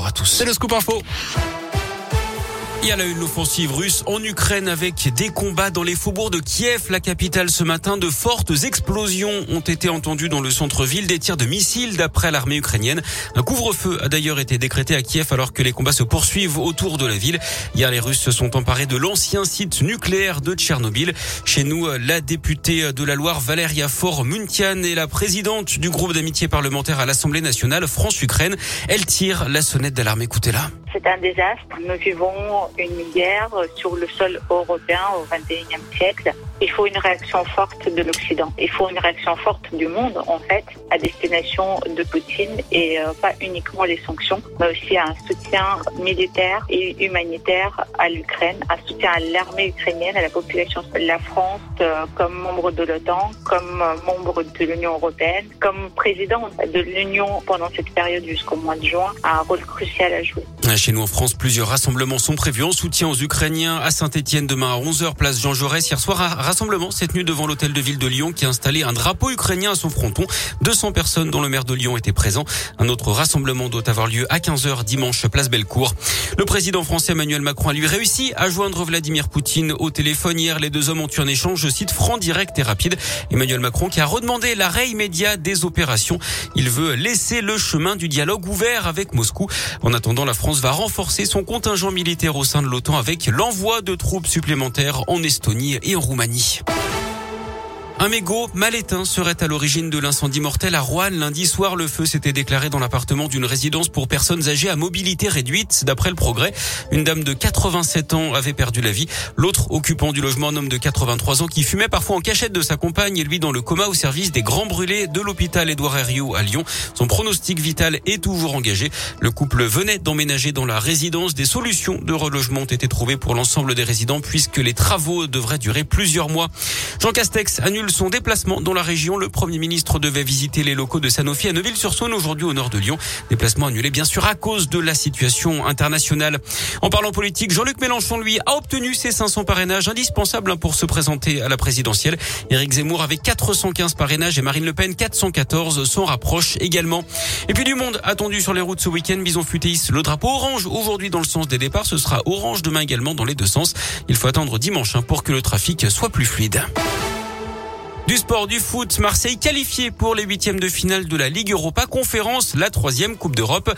bonjour à tous. C'est le scoop info. Il y a là une offensive russe en Ukraine avec des combats dans les faubourgs de Kiev, la capitale ce matin. De fortes explosions ont été entendues dans le centre-ville, des tirs de missiles d'après l'armée ukrainienne. Un couvre-feu a d'ailleurs été décrété à Kiev alors que les combats se poursuivent autour de la ville. Hier, les Russes se sont emparés de l'ancien site nucléaire de Tchernobyl. Chez nous, la députée de la Loire, Valéria Faure-Muntian, et la présidente du groupe d'amitié parlementaire à l'Assemblée nationale, France-Ukraine. Elle tire la sonnette d'alarme. Écoutez-la. C'est un désastre. Nous vivons une guerre sur le sol européen au XXIe siècle. Il faut une réaction forte de l'Occident. Il faut une réaction forte du monde, en fait, à destination de Poutine et euh, pas uniquement les sanctions, mais aussi un soutien militaire et humanitaire à l'Ukraine, un soutien à l'armée ukrainienne, à la population. La France, euh, comme membre de l'OTAN, comme euh, membre de l'Union européenne, comme président de l'Union pendant cette période jusqu'au mois de juin, a un rôle crucial à jouer. Chez nous en France, plusieurs rassemblements sont prévus en soutien aux Ukrainiens à Saint-Etienne demain à 11h, place Jean Jaurès. Hier soir, un rassemblement s'est tenu devant l'hôtel de ville de Lyon qui a installé un drapeau ukrainien à son fronton. 200 personnes dont le maire de Lyon était présent. Un autre rassemblement doit avoir lieu à 15h dimanche, place Bellecour. Le président français Emmanuel Macron a lui réussi à joindre Vladimir Poutine au téléphone. Hier, les deux hommes ont eu un échange, je cite, franc, direct et rapide. Emmanuel Macron qui a redemandé l'arrêt immédiat des opérations. Il veut laisser le chemin du dialogue ouvert avec Moscou. En attendant, la France va renforcer son contingent militaire au sein de l'OTAN avec l'envoi de troupes supplémentaires en Estonie et en Roumanie. Un mégot mal éteint serait à l'origine de l'incendie mortel à Rouen. Lundi soir, le feu s'était déclaré dans l'appartement d'une résidence pour personnes âgées à mobilité réduite. D'après le progrès, une dame de 87 ans avait perdu la vie. L'autre occupant du logement, un homme de 83 ans qui fumait parfois en cachette de sa compagne et lui dans le coma au service des grands brûlés de l'hôpital Édouard Herriot à Lyon. Son pronostic vital est toujours engagé. Le couple venait d'emménager dans la résidence. Des solutions de relogement ont été trouvées pour l'ensemble des résidents puisque les travaux devraient durer plusieurs mois. Jean Castex annule son déplacement dans la région. Le Premier ministre devait visiter les locaux de Sanofi à Neuville-sur-Saône aujourd'hui au nord de Lyon. Déplacement annulé bien sûr à cause de la situation internationale. En parlant politique, Jean-Luc Mélenchon lui a obtenu ses 500 parrainages indispensables pour se présenter à la présidentielle. Éric Zemmour avec 415 parrainages et Marine Le Pen 414 s'en rapproche également. Et puis du monde attendu sur les routes ce week-end. Bison Futéis, le drapeau orange aujourd'hui dans le sens des départs. Ce sera orange demain également dans les deux sens. Il faut attendre dimanche hein, pour que le trafic soit plus fluide. Du sport, du foot, Marseille qualifié pour les huitièmes de finale de la Ligue Europa Conférence, la troisième Coupe d'Europe.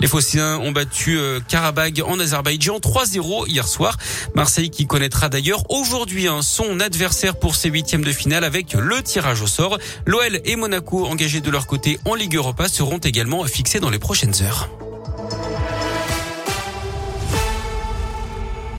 Les Phocéens ont battu euh, Karabag en Azerbaïdjan 3-0 hier soir. Marseille qui connaîtra d'ailleurs aujourd'hui son adversaire pour ces huitièmes de finale avec le tirage au sort. L'OL et Monaco engagés de leur côté en Ligue Europa seront également fixés dans les prochaines heures.